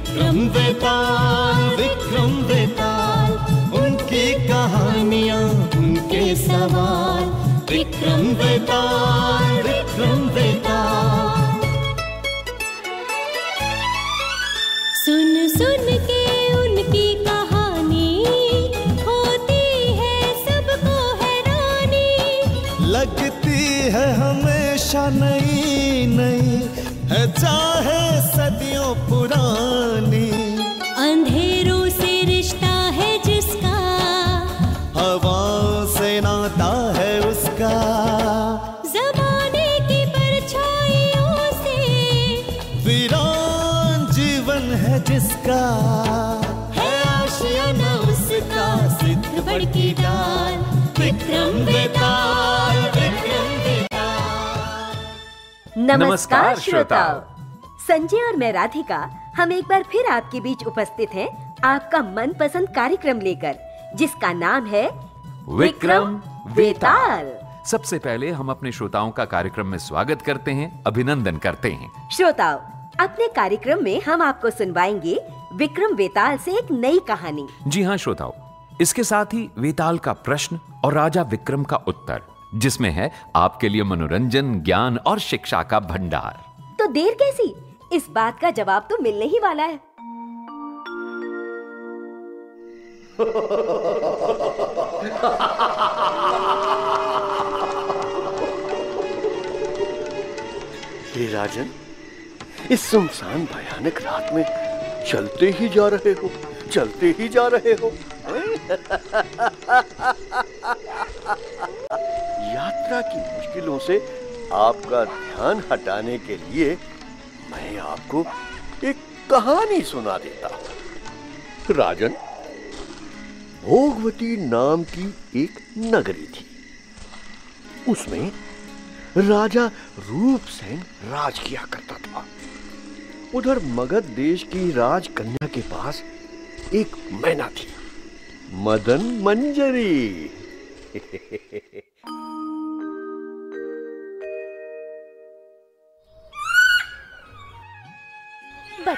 विक्रम वेताल विक्रम वेताल उनकी कहानियाँ उनके सवाल विक्रम वेताल नमस्कार श्रोताओ। संजय और मैं राधिका हम एक बार फिर आपके बीच उपस्थित हैं आपका मनपसंद कार्यक्रम लेकर जिसका नाम है विक्रम वेताल सबसे पहले हम अपने श्रोताओं का कार्यक्रम में स्वागत करते हैं अभिनंदन करते हैं। श्रोताओं अपने कार्यक्रम में हम आपको सुनवाएँगे विक्रम वेताल से एक नई कहानी। जी हाँ श्रोताओं इसके साथ ही वेताल का प्रश्न और राजा विक्रम का उत्तर। जिसमें है आपके लिए मनोरंजन ज्ञान और शिक्षा का भंडार। तो देर कैसी? इस बात का जवाब तो मिलने ही वाला है। हे राजन इस सुनसान भयानक रात में चलते ही जा रहे हो चलते ही जा रहे हो। यात्रा की मुश्किलों से आपका ध्यान हटाने के लिए मैं आपको एक कहानी सुना देता राजन, भोगवती नाम की एक नगरी थी। उसमें राजा रूपसेन राज किया करता था। उधर मगध देश की राजकन्या के पास एक मैना थी। मदन मंजरी।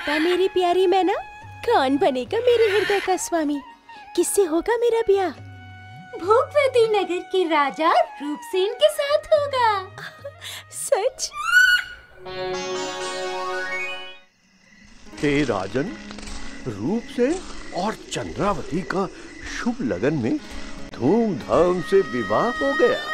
बता मेरी प्यारी मैना? कौन बनेगा मेरे हृदय का स्वामी। किससे होगा मेरा ब्याह? भोगवती नगर के राजा रूपसेन के साथ होगा। सच? हे राजन रूप से और चंद्रावती का शुभ लगन में धूमधाम से विवाह हो गया।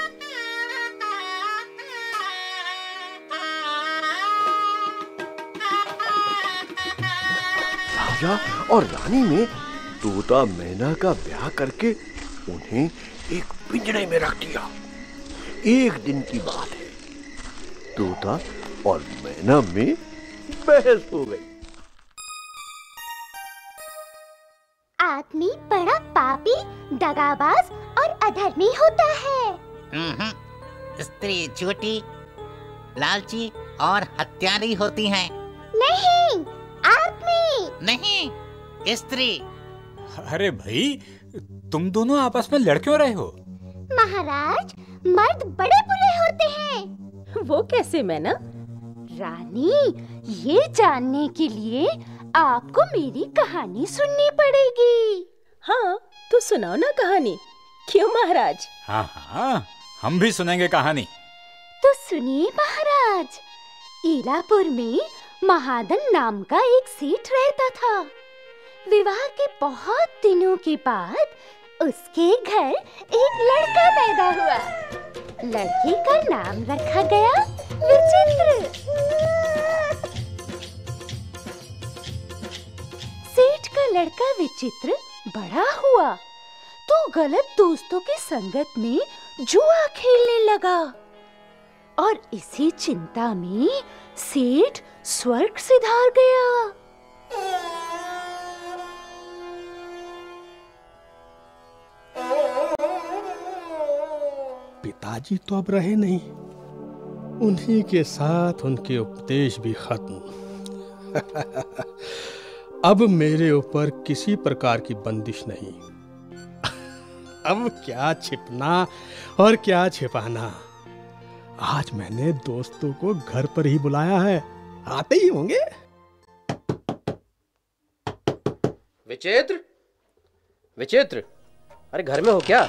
राजा और रानी ने तोता मैना का ब्याह करके उन्हें एक पिंजरे में रख दिया। एक दिन की बात है। तोता और मैना में बहस हो गई। आदमी बड़ा पापी दगाबाज और अधर्मी होता है। हम्म, स्त्री झूठी लालची और हत्यारी होती हैं। नहीं आदमी नहीं स्त्री। अरे भाई तुम दोनों आपस में लड़ क्यों रहे हो। महाराज मर्द बड़े बुरे होते हैं। वो कैसे मैना? रानी ये जानने के लिए आपको मेरी कहानी सुननी पड़ेगी। हाँ तो सुनाओ ना कहानी। क्यों महाराज? हाँ हाँ हम भी सुनेंगे कहानी। तो सुनिए महाराज ईलापुर में महादन नाम का एक सेठ रहता था। विवाह के बहुत दिनों के बाद उसके घर एक लड़का पैदा हुआ। लड़के का नाम रखा गया विचित्र। सेठ का लड़का विचित्र बड़ा हुआ तो गलत दोस्तों की संगत में जुआ खेलने लगा। और इसी चिंता में सेठ स्वर्ग सिधार गया। पिताजी तो अब रहे नहीं। उन्हीं के साथ उनके उपदेश भी खत्म। अब मेरे ऊपर किसी प्रकार की बंदिश नहीं। अब क्या छिपना और क्या छिपाना। आज मैंने दोस्तों को घर पर ही बुलाया है। आते ही होंगे। विचित्र विचित्र। अरे घर में हो क्या?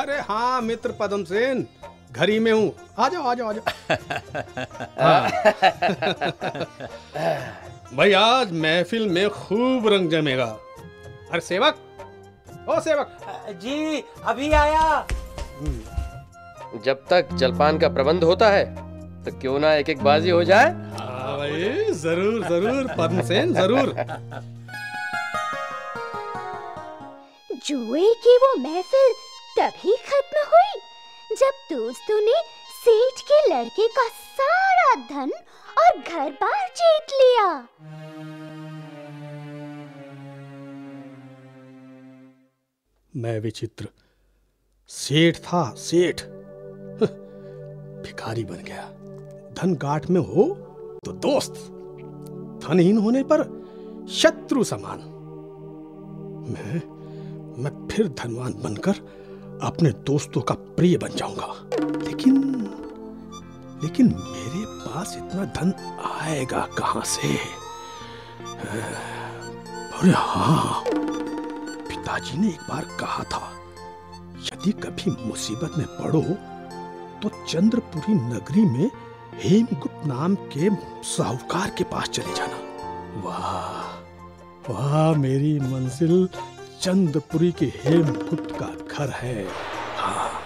अरे हाँ मित्र पदम सेन घर ही में हूँ। आ जाओ आ जाओ आ जाओ। भाई आज महफिल में खूब रंग जमेगा। अरे सेवक ओ सेवक। जी अभी आया। जब तक जलपान का प्रबंध होता है तो क्यों ना एक एक बाजी हो जाए? हाँ ज़रूर ज़रूर पद्म सेन ज़रूर। जुए की वो महफिल तभी खत्म हुई जब दोस्तों ने सेठ के लड़के का सारा धन और घर बार जीत लिया। मैं विचित्र सेठ था सेठ। भिखारी बन गया। धन गांठ में हो तो दोस्त। धनहीन होने पर शत्रु समान। मैं मैं फिर धनवान बनकर अपने दोस्तों का प्रिय बन जाऊँगा। लेकिन लेकिन मेरे पास इतना धन आएगा कहाँ से? अरे हाँ पिताजी ने एक बार कहा था, यदि कभी मुसीबत में पड़ो तो चंद्रपुरी नगरी में हेमगुप्त नाम के साहूकार के पास चले जाना। वाह वाह मेरी मंजिल चंद्रपुरी के हेमगुप्त का घर है। हाँ।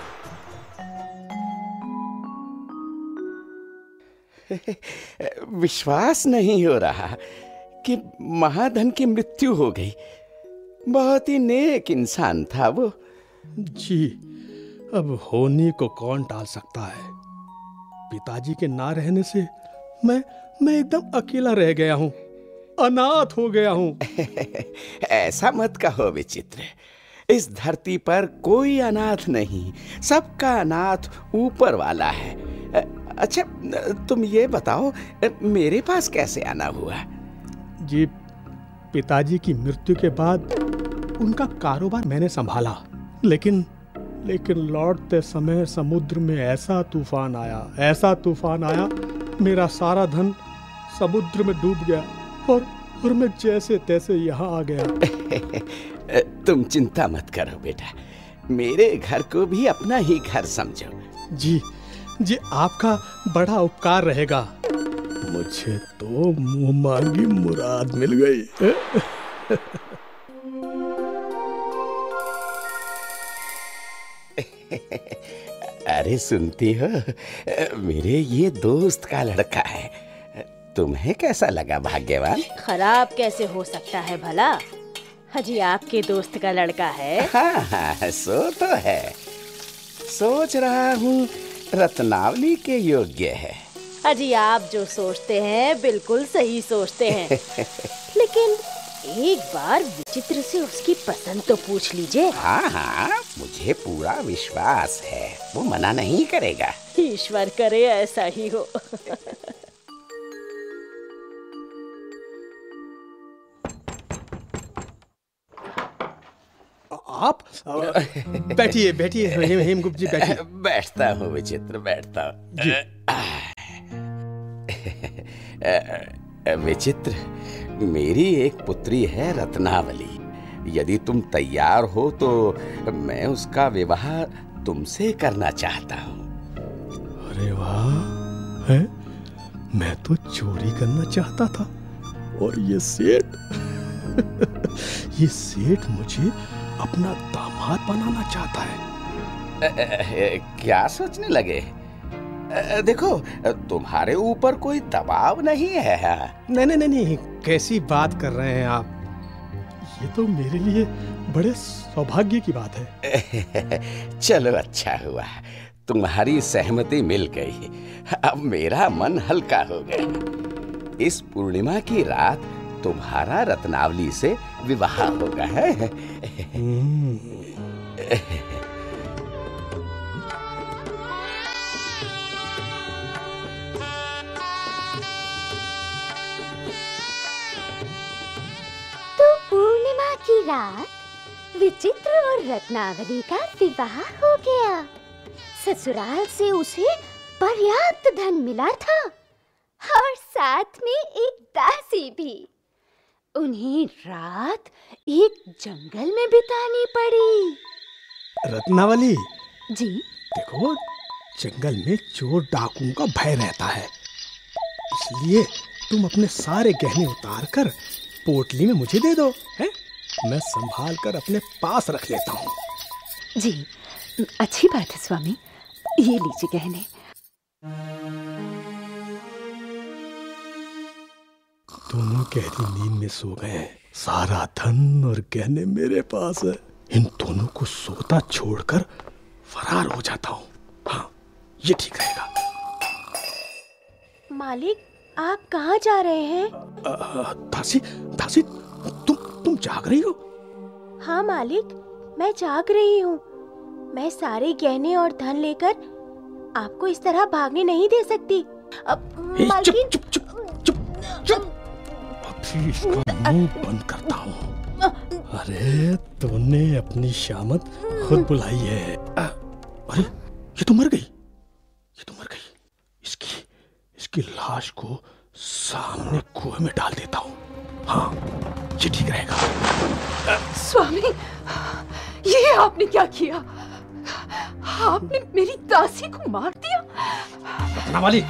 विश्वास नहीं हो रहा कि महाधन की मृत्यु हो गई। बहुत ही नेक इंसान था वो। जी अब होने को कौन टाल सकता है? पिताजी के ना रहने से मैं मैं एकदम अकेला रह गया हूँ। अनाथ हो गया हूँ। ऐसा मत कहो विचित्र। इस धरती पर कोई अनाथ नहीं। सबका अनाथ ऊपर वाला है। अच्छा तुम ये बताओ मेरे पास कैसे आना हुआ? जी पिताजी की मृत्यु के बाद उनका कारोबार मैंने संभाला लेकिन लेकिन लौटते समय समुद्र में ऐसा तूफ़ान आया ऐसा तूफ़ान आया मेरा सारा धन समुद्र में डूब गया और और मैं जैसे तैसे यहाँ आ गया। तुम चिंता मत करो बेटा मेरे घर को भी अपना ही घर समझो। जी जी आपका बड़ा उपकार रहेगा। मुझे तो मुँह मांगी मुराद मिल गई। अरे सुनती हो मेरे ये दोस्त का लड़का है। तुम्हें कैसा लगा भाग्यवान? खराब कैसे हो सकता है भला? हजी आपके दोस्त का लड़का है। हाँ हाँ सो तो है। सोच रहा हूँ रत्नावली के योग्य है। अजी आप जो सोचते हैं बिल्कुल सही सोचते हैं। लेकिन एक बार विचित्र से उसकी पसंद तो पूछ लीजिए। हाँ हाँ मुझे पूरा विश्वास है। वो मना नहीं करेगा। ईश्वर करे ऐसा ही हो। आप बैठिए बैठिए हेम हेमगुप्त जी बैठिए। बैठता हूँ विचित्र बैठता हूँ। विचित्र मेरी एक पुत्री है रत्नावली। यदि तुम तैयार हो तो मैं उसका विवाह तुमसे करना चाहता हूँ। अरे वाह है? मैं तो चोरी करना चाहता था। और ये सेठ ये सेठ मुझे अपना दामाद बनाना चाहता है। क्या सोचने लगे? देखो तुम्हारे ऊपर कोई दबाव नहीं है नहीं नहीं नहीं कैसी बात कर रहे हैं आप? ये तो मेरे लिए बड़े सौभाग्य की बात है। चलो अच्छा हुआ। तुम्हारी सहमति मिल गई। अब मेरा मन हल्का हो गया। इस पूर्णिमा की रात तुम्हारा रत्नावली से विवाह होगा है? की रात विचित्र और रत्नावली का विवाह हो गया। ससुराल से उसे पर्याप्त धन मिला था और साथ में एक दासी भी। उन्हें रात एक जंगल में बितानी पड़ी। रत्नावली? जी? देखो जंगल में चोर डाकुओं का भय रहता है। इसलिए तुम अपने सारे गहने उतार कर पोटली में मुझे दे दो है? मैं संभाल कर अपने पास रख लेता हूँ। जी अच्छी बात है स्वामी। ये लीजिए गहने। दोनों गहरी नींद में सो गए। सारा धन और गहने मेरे पास है। इन दोनों को सोता छोड़कर फरार हो जाता हूँ। हाँ ये ठीक रहेगा। मालिक आप कहाँ जा रहे हैं? दासी दासी तुम तुम जाग रही हो? हाँ मालिक मैं जाग रही हूँ। मैं सारे गहने और धन लेकर आपको इस तरह भागने नहीं दे सकती। अब मालकिन चुप चुप चुप चुप अभी इसका मुँह बंद करता हूँ। अरे तूने अपनी शामत खुद बुलाई है। अरे ये तो मर गई। ये तो मर गई। इसकी इसकी लाश को सामने कुएँ में डाल देता हूँ। हाँ ये ठीक रहेगा। स्वामी ये आपने क्या किया? आपने मेरी दासी को मार दिया? अपना वाली।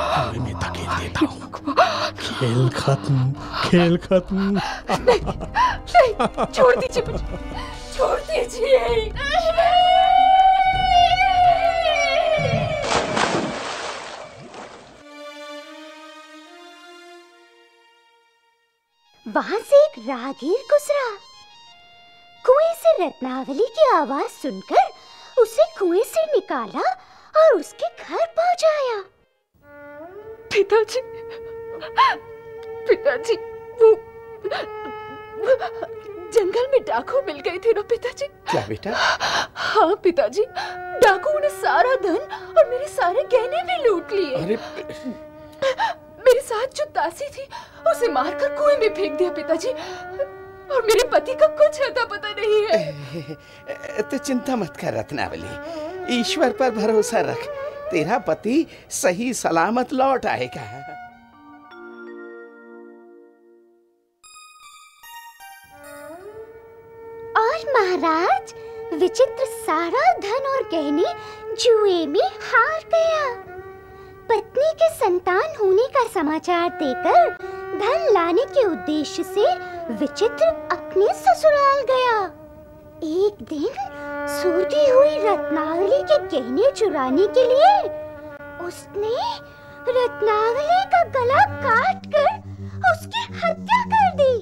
कुएँ में धकेल देता हूँ। खेल खत्म खेल खत्म। नहीं, नहीं छोड़ दीजिए मुझे। छोड़ दीजिए। वहाँ से एक राहगीर गुजरा। कुएँ से रत्नावली की आवाज़ सुनकर उसे कुएँ से निकाला और उसके घर पहुँचाया पिताजी पिताजी वो जंगल में डाकू मिल गए थे ना पिताजी? क्या बेटा? हाँ पिताजी डाकू ने सारा धन और मेरे सारे गहने भी लूट लिए। अरे मेरे साथ जो दासी थी उसे मारकर कुएँ में फेंक दिया पिताजी। और मेरे पति का कुछ अता पता नहीं है। तो चिंता मत कर रत्नावली। ईश्वर पर भरोसा रख। तेरा पति सही सलामत लौट आएगा। और महाराज विचित्र सारा धन और गहने जुए में हार गया। पत्नी के संतान होने का समाचार देकर धन लाने के उद्देश्य से विचित्र अपने ससुराल गया। एक दिन सोती हुई रत्नावली के गहने चुराने के लिए उसने रत्नावली का गला काट कर उसकी हत्या कर दी।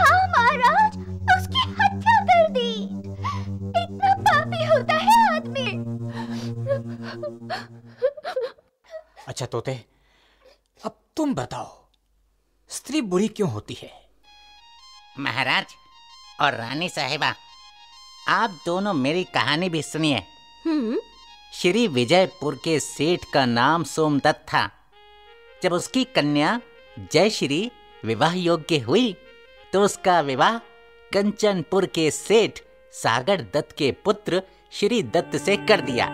हाँ महाराज, उसकी हत्या कर दी। इतना पापी होता है आदमी। अच्छा तोते अब तुम बताओ स्त्री बुरी क्यों होती है? महाराज और रानी साहिबा आप दोनों मेरी कहानी भी सुनिए। हम्म। श्री विजयपुर के सेठ का नाम सोमदत्त था। जब उसकी कन्या जयश्री विवाह योग्य हुई तो उसका विवाह कंचनपुर के सेठ सागर दत्त के पुत्र श्री दत्त से कर दिया।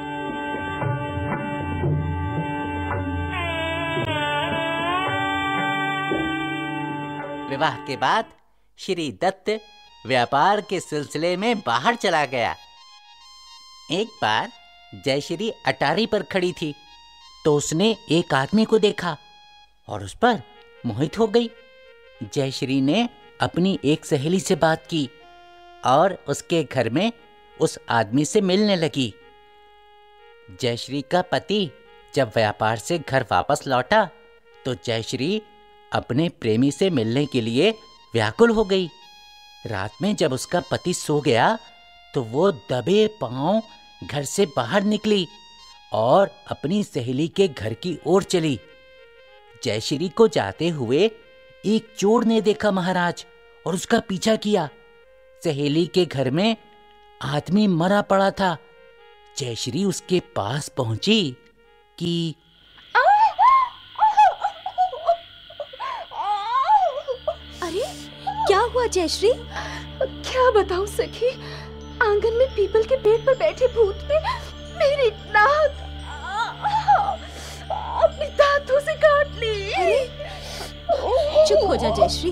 विवाह के बाद श्री दत्त व्यापार के सिलसिले में बाहर चला गया। एक बार जयश्री अटारी पर खड़ी थी तो उसने एक आदमी को देखा और उस पर मोहित हो गई। जयश्री ने अपनी एक सहेली से बात की और उसके घर में उस आदमी से मिलने लगी। जयश्री का पति जब व्यापार से घर वापस लौटा तो जयश्री अपने प्रेमी से मिलने के लिए व्याकुल हो गई। रात में जब उसका पति सो गया तो वो दबे पाँव घर से बाहर निकली और अपनी सहेली के घर की ओर चली। जयश्री को जाते हुए एक चोर ने देखा महाराज और उसका पीछा किया। सहेली के घर में आदमी मरा पड़ा था। जयश्री उसके पास पहुँची कि जयश्री क्या बताऊँ सखी? आँगन में पीपल के पेड़ पर बैठे भूत ने मेरी नाक अपने दांतों से काट ली। चुप हो जा जयश्री।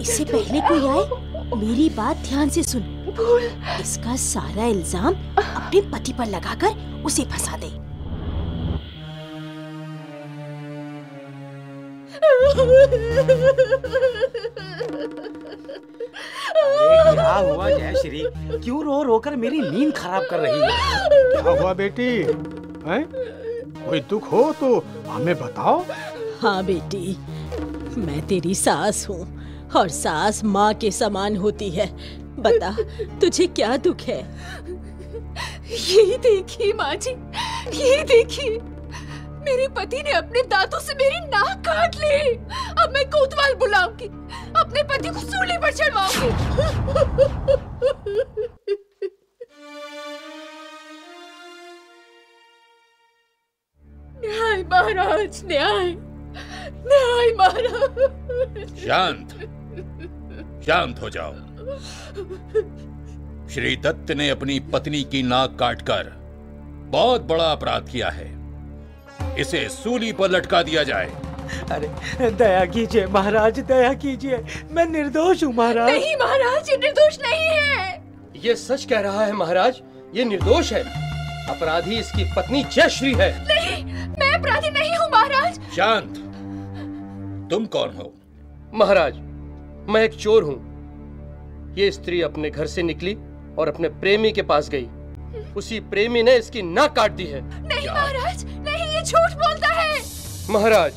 इससे पहले कोई आए मेरी बात ध्यान से सुन। भूल। इसका सारा इल्ज़ाम अपने पति पर लगाकर उसे फंसा दे। क्या हुआ जयश्री क्यों रो रो कर मेरी नींद खराब कर रही है? क्या हुआ बेटी? हैं? कोई दुख हो तो हमें बताओ। हाँ बेटी मैं तेरी सास हूँ और सास माँ के समान होती है। बता तुझे क्या दुख है? यही देखिए माँ जी यही देखिए मेरे पति ने अपने दांतों से मेरी नाक काट ली। अब मैं कोतवाल बुलाऊँगी। अपने पति को सूली पर चढ़वाऊँगी। न्याय महाराज, न्याय। न्याय महाराज। शांत। शांत हो जाओ। श्री दत्त ने अपनी पत्नी की नाक काटकर बहुत बड़ा अपराध किया है। इसे सूली पर लटका दिया जाए। अरे दया कीजिए महाराज दया कीजिए। मैं निर्दोष हूँ महाराज। नहीं महाराज ये निर्दोष नहीं है। ये सच कह रहा है महाराज ये निर्दोष है। अपराधी इसकी पत्नी जयश्री है। नहीं मैं अपराधी नहीं हूँ महाराज। शांत। तुम कौन हो? महाराज मैं एक चोर हूँ। ये स्त्री अपने घर से निकली और अपने प्रेमी के पास गई। उसी प्रेमी ने इसकी नाक काट दी है। नहीं महाराज नहीं। ये झूठ बोलता है। महाराज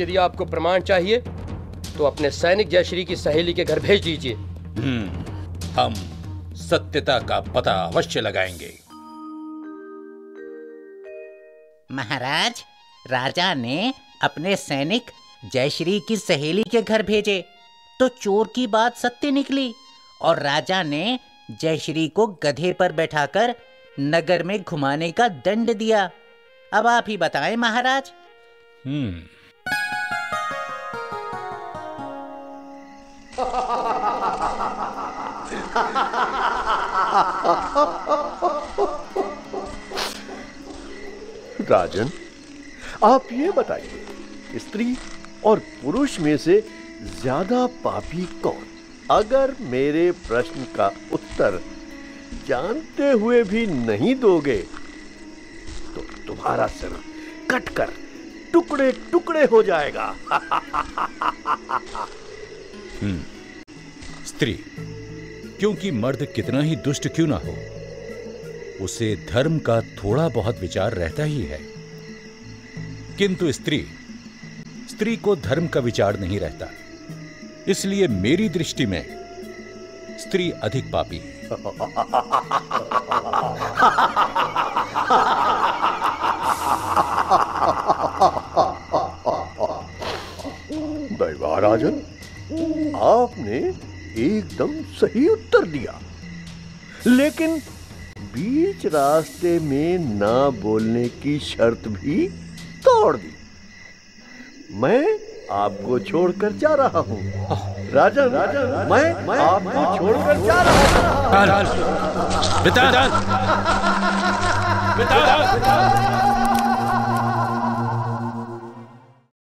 यदि आपको प्रमाण चाहिए तो अपने सैनिक जयश्री की सहेली के घर भेज दीजिए। हम्म, हम सत्यता का पता अवश्य लगाएँगे। महाराज राजा ने अपने सैनिक जयश्री की सहेली के घर भेजे तो चोर की बात सत्य निकली और राजा ने जयश्री को गधे पर बैठाकर नगर में घुमाने का दंड दिया। अब आप ही बताएँ महाराज। हम्म। राजन आप ये बताइए स्त्री और पुरुष में से ज़्यादा पापी कौन? अगर मेरे प्रश्न का उत्तर जानते हुए भी नहीं दोगे तुम्हारा सिर कटकर टुकड़े टुकड़े हो जाएगा। हम्म, स्त्री क्योंकि मर्द कितना ही दुष्ट क्यों ना हो उसे धर्म का थोड़ा बहुत विचार रहता ही है। किंतु स्त्री स्त्री को धर्म का विचार नहीं रहता। इसलिए मेरी दृष्टि में स्त्री अधिक पापी है। दैवा राजन आपने एकदम सही उत्तर दिया। लेकिन बीच रास्ते में ना बोलने की शर्त भी तोड़ दी। मैं आपको छोड़कर जा रहा हूँ। राजन राजन मैं, मैं आपको छोड़कर जा रहा हूँ।